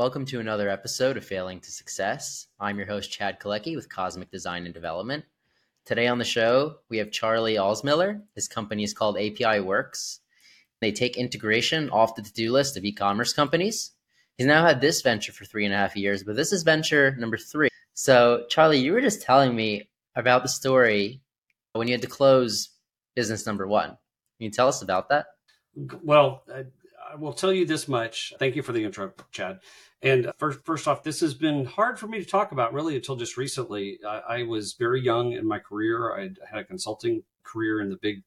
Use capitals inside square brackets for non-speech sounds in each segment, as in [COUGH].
Welcome to another episode of Failing to Success. I'm your host, Chad Kaleky with Cosmic Design and Development. Today on the show, we have Charlie Alsmiller. His company is called APIWORX. They take integration off the to do list of e commerce companies. He's now had this venture for three and a half years, but this is venture number three. So, Charlie, you were just telling me about the story when you had to close business number one. Can you tell us about that? Well, I will tell you this much. Thank you for the intro, Chad. And uh, first, first off, this has been hard for me to talk about really until just recently. I, I was very young in my career. I had a consulting career in the big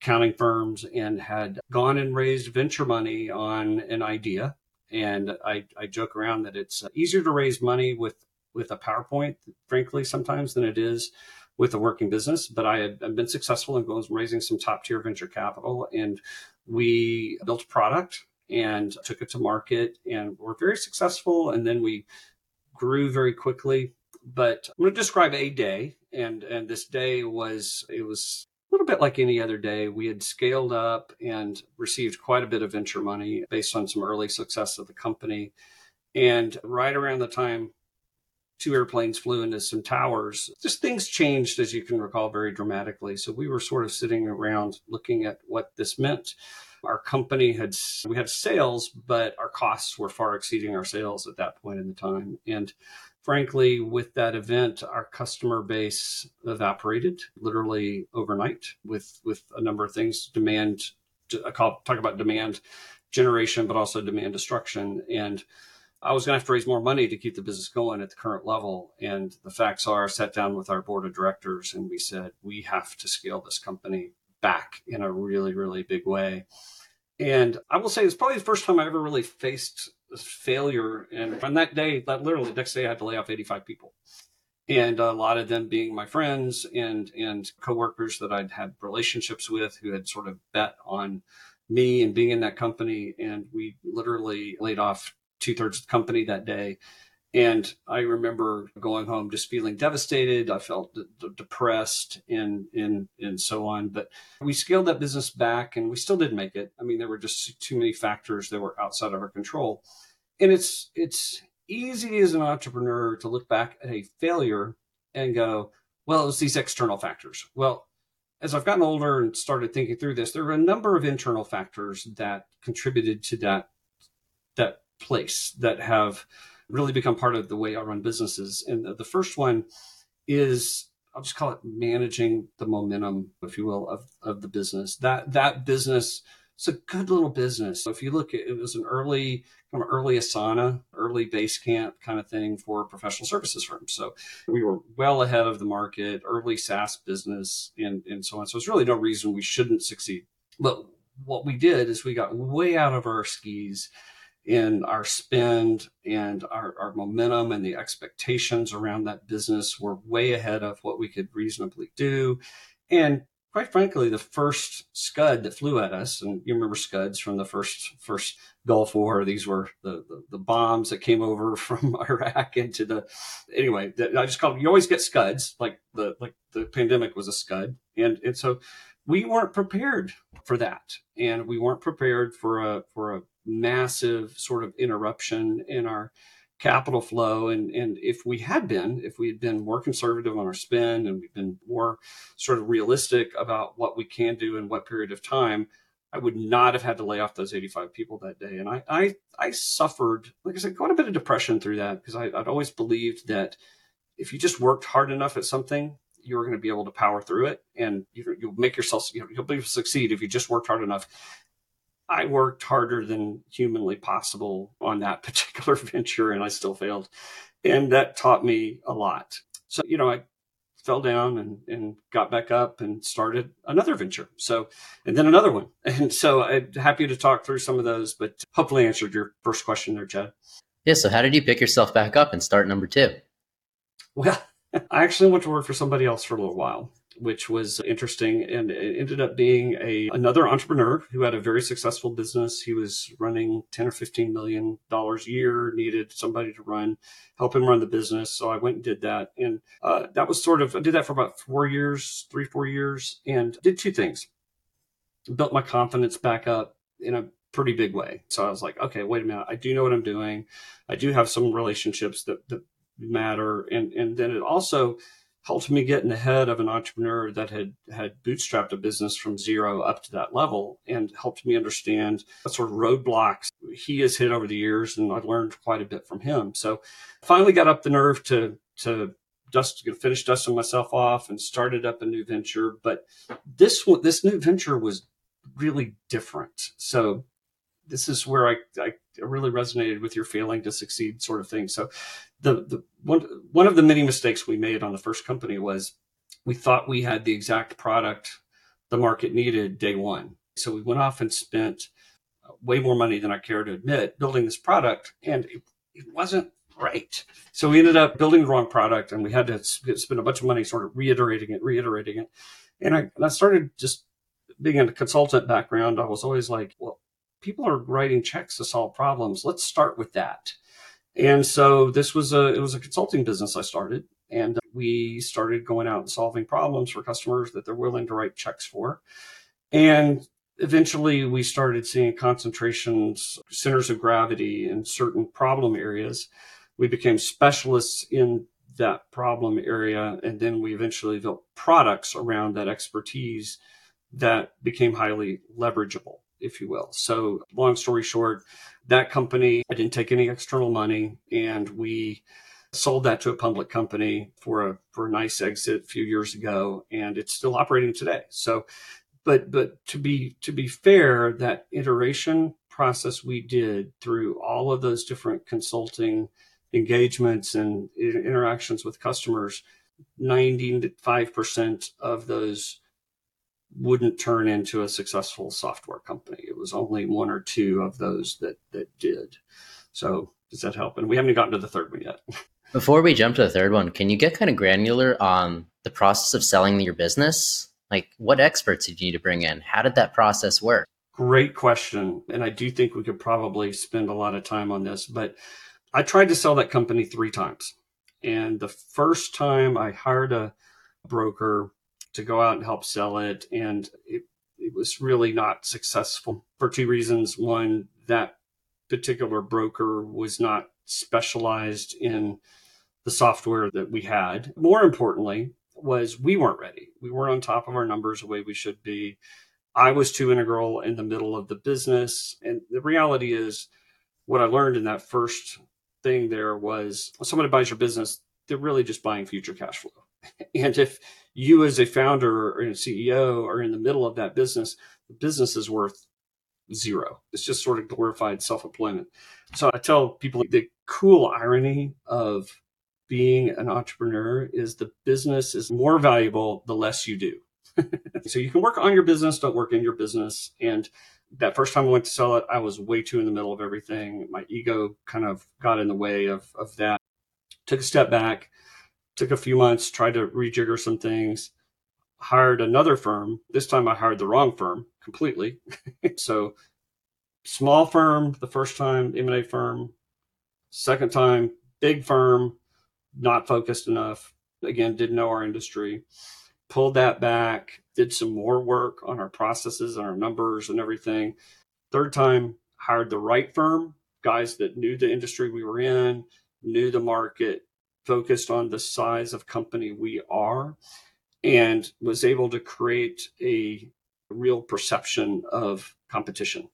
accounting firms and had gone and raised venture money on an idea. And I, I joke around that it's uh, easier to raise money with with a PowerPoint, frankly, sometimes than it is with a working business. But I had been successful in raising some top tier venture capital, and we built a product and took it to market and were very successful. And then we grew very quickly. But I'm going to describe a day, and and this day was it was a little bit like any other day. We had scaled up and received quite a bit of venture money based on some early success of the company. And right around the time two airplanes flew into some towers, just things changed, as you can recall, very dramatically. So we were sort of sitting around looking at what this meant our company had we had sales, but our costs were far exceeding our sales at that point in the time. And frankly, with that event, our customer base evaporated literally overnight with with a number of things. Demand, talk about demand generation, but also demand destruction. And I was going to have to raise more money to keep the business going at the current level. And the facts are, I sat down with our board of directors and we said, we have to scale this company back in a really, really big way. And I will say it's probably the first time I ever really faced failure. And on that day, that literally the next day, I had to lay off 85 people. And a lot of them being my friends and and coworkers that I'd had relationships with who had sort of bet on me and being in that company. And we literally laid off two thirds of the company that day. And I remember going home just feeling devastated. I felt d- d- depressed and, and, and so on. But we scaled that business back and we still didn't make it. I mean, there were just too many factors that were outside of our control. And it's, it's easy as an entrepreneur to look back at a failure and go, well, it was these external factors. Well, as I've gotten older and started thinking through this, there are a number of internal factors that contributed to that, that place that have really become part of the way I run businesses. And the first one is I'll just call it managing the momentum, if you will, of, of the business. That that business, it's a good little business. So if you look at it was an early kind of early Asana, early Basecamp kind of thing for professional services firms. So we were well ahead of the market, early SaaS business and, and so on. So it's really no reason we shouldn't succeed. But what we did is we got way out of our skis in our spend and our, our momentum and the expectations around that business were way ahead of what we could reasonably do. And quite frankly, the first Scud that flew at us, and you remember Scuds from the first first Gulf War. These were the, the, the bombs that came over [LAUGHS] from Iraq into the. Anyway, I just called. You always get Scuds, like the like the pandemic was a Scud, and and so we weren't prepared for that, and we weren't prepared for a for a massive sort of interruption in our capital flow. And, and if we had been, if we had been more conservative on our spend and we've been more sort of realistic about what we can do in what period of time, I would not have had to lay off those 85 people that day. And I, I, I suffered, like I said, quite a bit of depression through that because I, I'd always believed that if you just worked hard enough at something, you were going to be able to power through it and you, will make yourself, you know, you'll be able to succeed if you just worked hard enough. I worked harder than humanly possible on that [LAUGHS] particular venture and I still failed. And that taught me a lot. So, you know, I fell down and, and got back up and started another venture. So, and then another one. [LAUGHS] And so I'm happy to talk through some of those, but hopefully answered your first question there, Chad. Yeah. So how did you pick yourself back up and start number two? Well, [LAUGHS] I actually went to work for somebody else for a little while which was interesting and it ended up being a another entrepreneur who had a very successful business he was running 10 or 15 million dollars a year needed somebody to run help him run the business so i went and did that and uh, that was sort of i did that for about four years three four years and did two things built my confidence back up in a pretty big way. So I was like, okay, wait a minute. I do know what I'm doing. I do have some relationships that, that matter. And, and then it also helped me get in the head of an entrepreneur that had had bootstrapped a business from zero up to that level and helped me understand what sort of roadblocks he has hit over the years. And I've learned quite a bit from him. So finally got up the nerve to, to dust, finish dusting myself off and started up a new venture. But this this new venture was really different. So this is where I, I really resonated with your failing to succeed sort of thing. So the, the one, one of the many mistakes we made on the first company was we thought we had the exact product the market needed day one. So we went off and spent way more money than I care to admit building this product and it, it wasn't right. So we ended up building the wrong product and we had to spend a bunch of money sort of reiterating it, reiterating it. And I, and I started just being in a consultant background. I was always like, well, people are writing checks to solve problems. Let's start with that. And so this was a, it was a consulting business I started and we started going out and solving problems for customers that they're willing to write checks for. And eventually we started seeing concentrations, centers of gravity in certain problem areas. We became specialists in that problem area. And then we eventually built products around that expertise that became highly leverageable if you will. So, long story short, that company, I didn't take any external money and we sold that to a public company for a for a nice exit a few years ago and it's still operating today. So, but but to be to be fair, that iteration process we did through all of those different consulting engagements and interactions with customers, 95% of those wouldn't turn into a successful software company. It was only one or two of those that that did. So does that help? And we haven't gotten to the third one yet. [LAUGHS] Before we jump to the third one, can you get kind of granular on the process of selling your business? Like what experts did you need to bring in? How did that process work? Great question. And I do think we could probably spend a lot of time on this, but I tried to sell that company three times. And the first time I hired a broker to go out and help sell it. And it, it was really not successful for two reasons. One, that particular broker was not specialized in the software that we had. More importantly, was we weren't ready. We weren't on top of our numbers the way we should be. I was too integral in the middle of the business. And the reality is, what I learned in that first thing there was somebody buys your business, they're really just buying future cash flow. [LAUGHS] And if you as a founder or a CEO are in the middle of that business, the business is worth zero. It's just sort of glorified self-employment. So I tell people the cool irony of being an entrepreneur is the business is more valuable the less you do. [LAUGHS] so you can work on your business, don't work in your business. And that first time I went to sell it, I was way too in the middle of everything. My ego kind of got in the way of, of that. Took a step back, took a few months, tried to rejigger some things, hired another firm. This time I hired the wrong firm completely. [LAUGHS] so small firm the first time, M&A firm. Second time, big firm, not focused enough. Again, didn't know our industry. Pulled that back, did some more work on our processes and our numbers and everything. Third time, hired the right firm, guys that knew the industry we were in, knew the market, focused on the size of company we are and was able to create a real perception of competition.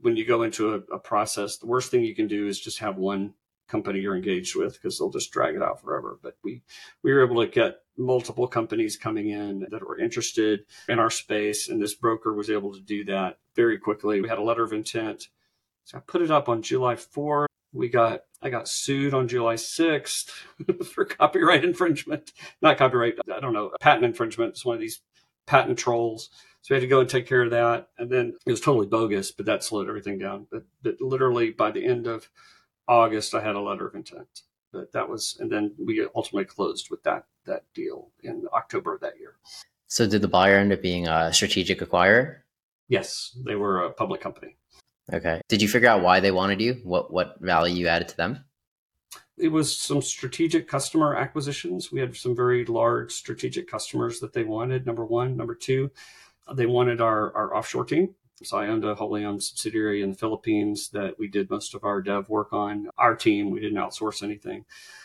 When you go into a, a, process, the worst thing you can do is just have one company you're engaged with because they'll just drag it out forever. But we we were able to get multiple companies coming in that were interested in our space, and this broker was able to do that very quickly. We had a letter of intent. So I put it up on July 4th. We got I got sued on July 6th [LAUGHS] for copyright infringement. Not copyright, I don't know, patent infringement. It's one of these patent trolls. So we had to go and take care of that. And then it was totally bogus, but that slowed everything down. But, but literally by the end of August, I had a letter of intent. But that was, and then we ultimately closed with that that deal in October of that year. So did the buyer end up being a strategic acquirer? Yes, they were a public company. Okay. Did you figure out why they wanted you? What what value you added to them? It was some strategic customer acquisitions. We had some very large strategic customers that they wanted. Number one, number two, they wanted our our offshore team. So I owned a wholly owned subsidiary in the Philippines that we did most of our dev work on. Our team, we didn't outsource anything.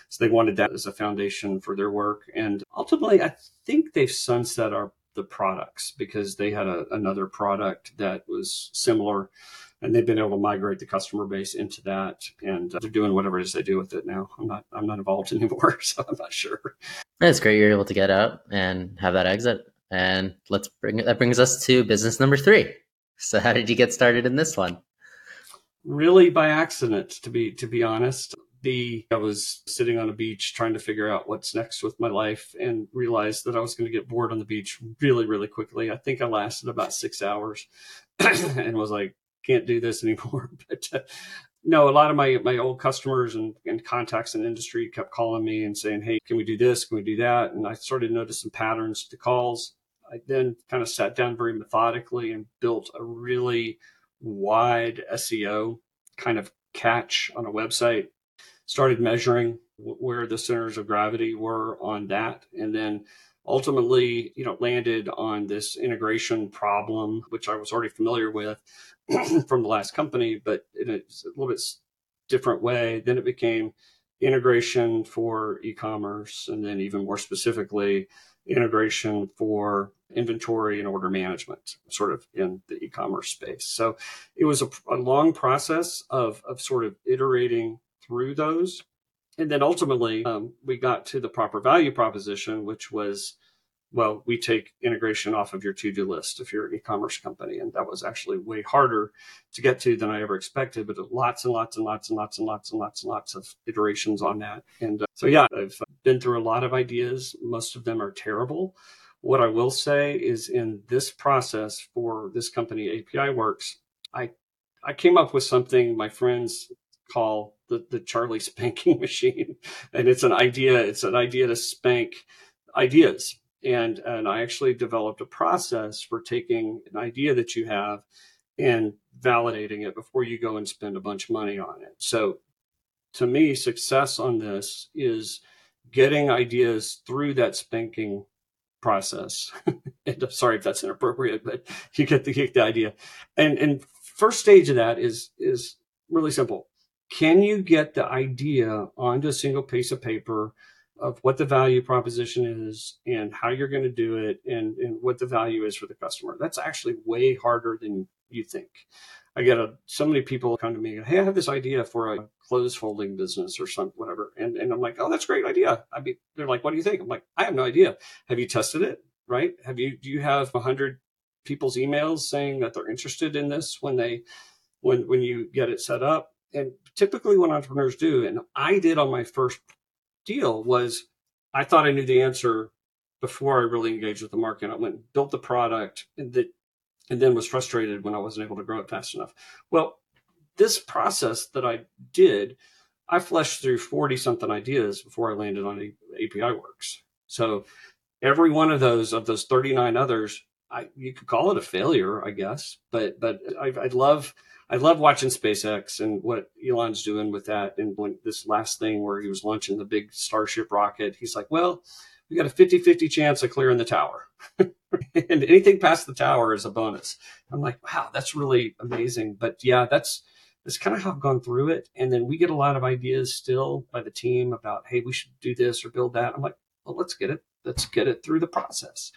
So they wanted that as a foundation for their work. And ultimately, I think they've sunset our the products because they had a, another product that was similar and they've been able to migrate the customer base into that and uh, they're doing whatever it is they do with it now. I'm not i'm not involved [LAUGHS] anymore so i'm not sure. It's great you're able to get out and have that exit. And let's bring that brings us to business number three. So how did you get started in this one? Really by accident to be to be honest. The I was sitting on a beach trying to figure out what's next with my life and realized that I was going to get bored on the beach really really quickly. I think I lasted about 6 hours [CLEARS THROAT] and was like can't do this [LAUGHS] anymore. but uh, no, a lot of my my old customers and, and contacts in industry kept calling me and saying, "Hey, can we do this? Can we do that?" And I started to notice some patterns to calls. I then kind of sat down very methodically and built a really wide SEO kind of catch on a website. Started measuring where the centers of gravity were on that, and then ultimately, you know, landed on this integration problem, which I was already familiar with [CLEARS THROAT] from the last company, but in a, little bit different way. Then it became integration for e-commerce, and then even more specifically, integration for inventory and order management, sort of in the e-commerce space. So it was a, a long process of of sort of iterating through those and then ultimately um, we got to the proper value proposition which was well we take integration off of your to-do list if you're an e-commerce company. And that was actually way harder to get to than i ever expected but lots and lots and lots and lots and lots and lots and lots of iterations on that. And uh, so yeah i've been through a lot of ideas. Most of them are terrible. What i will say is in this process for this company APIWORX i i came up with something my friends call the, the Charlie spanking [LAUGHS] machine. And it's an idea, it's an idea to spank ideas. And, and I actually developed a process for taking an idea that you have and validating it before you go and spend a bunch of money on it. So to me, success on this is getting ideas through that spanking process. [LAUGHS] and I'm sorry if that's inappropriate, but you get the, get the idea. And and first stage of that is is really simple can you get the idea onto a single piece of paper of what the value proposition is and how you're going to do it and, and what the value is for the customer? That's actually way harder than you think. I get a, so many people come to me, and, hey, I have this idea for a clothes folding business or something, whatever. And, and I'm like, oh, that's a great idea. I mean, they're like, what do you think? I'm like, I have no idea. Have you tested it? Right? Have you, do you have hundred people's emails saying that they're interested in this when they, when, when you get it set up? And typically what entrepreneurs do, and I did on my first deal, was I thought I knew the answer before I really engaged with the market. I went and built the product and that and then was frustrated when I wasn't able to grow it fast enough. Well, this process that I did, I fleshed through 40 something ideas before I landed on APIWORX. So every one of those, of those 39 others, I, you could call it a failure, I guess, but, but I, I love, I love watching SpaceX and what Elon's doing with that. And when this last thing where he was launching the big Starship rocket, he's like, well, we got a 50 50 chance of clearing the tower. [LAUGHS] and anything past the tower is a bonus. I'm like, wow, that's really amazing. But yeah, that's, that's kind of how I've gone through it. And then we get a lot of ideas still by the team about, hey, we should do this or build that. I'm like, well, let's get it. Let's get it through the process.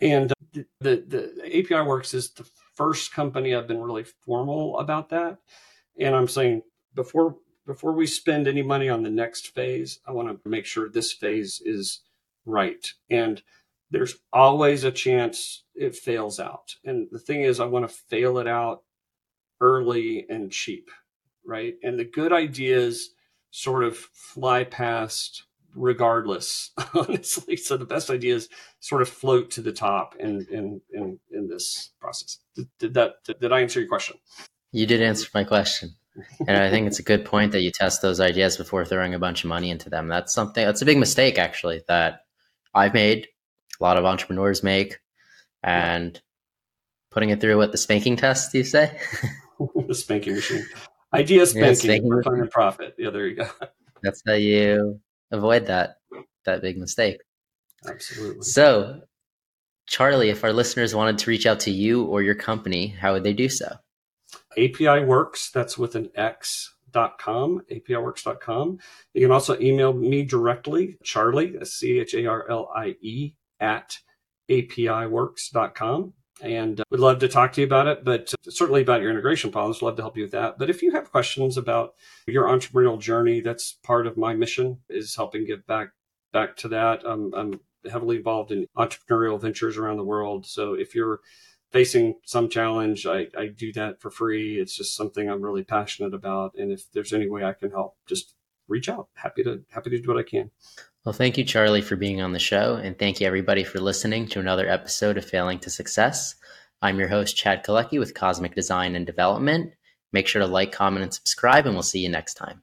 And the, the, APIWORX is the first company I've been really formal about that. And I'm saying before before we spend any money on the next phase, I want to make sure this phase is right. And there's always a chance it fails out. And the thing is, I want to fail it out early and cheap, right? And the good ideas sort of fly past regardless, [LAUGHS] honestly. So the best ideas sort of float to the top in in in, in this process. Did, did that did, did I answer your question? You did answer my question. and I think it's a good point that you test those ideas before throwing a bunch of money into them. That's something that's a big mistake actually that I've made, a lot of entrepreneurs make, and putting it through what the spanking test do you say? [LAUGHS] the spanking machine. Idea spanking, yeah, spanking and profit. Yeah, there you go. That's how you avoid that that big mistake. Absolutely. So Charlie, if our listeners wanted to reach out to you or your company, how would they do so? APIWORX, that's with an X dot com, apiworx.com. You can also email me directly, Charlie, C H A R L I E, at apiworx.com. And uh, we'd love to talk to you about it, but certainly about your integration problems. Love to help you with that. But if you have questions about your entrepreneurial journey, that's part of my mission is helping give back back to that. I'm, I'm heavily involved in entrepreneurial ventures around the world. So if you're facing some challenge, I, I do that for free. It's just something I'm really passionate about. And if there's any way I can help, just reach out. Happy to happy to do what I can. Well, thank you, Charlie, for being on the show. And thank you, everybody, for listening to another episode of Failing to Success. I'm your host, Chad Kaleky with Cosmic Design and Development. Make sure to like, comment, and subscribe, and we'll see you next time.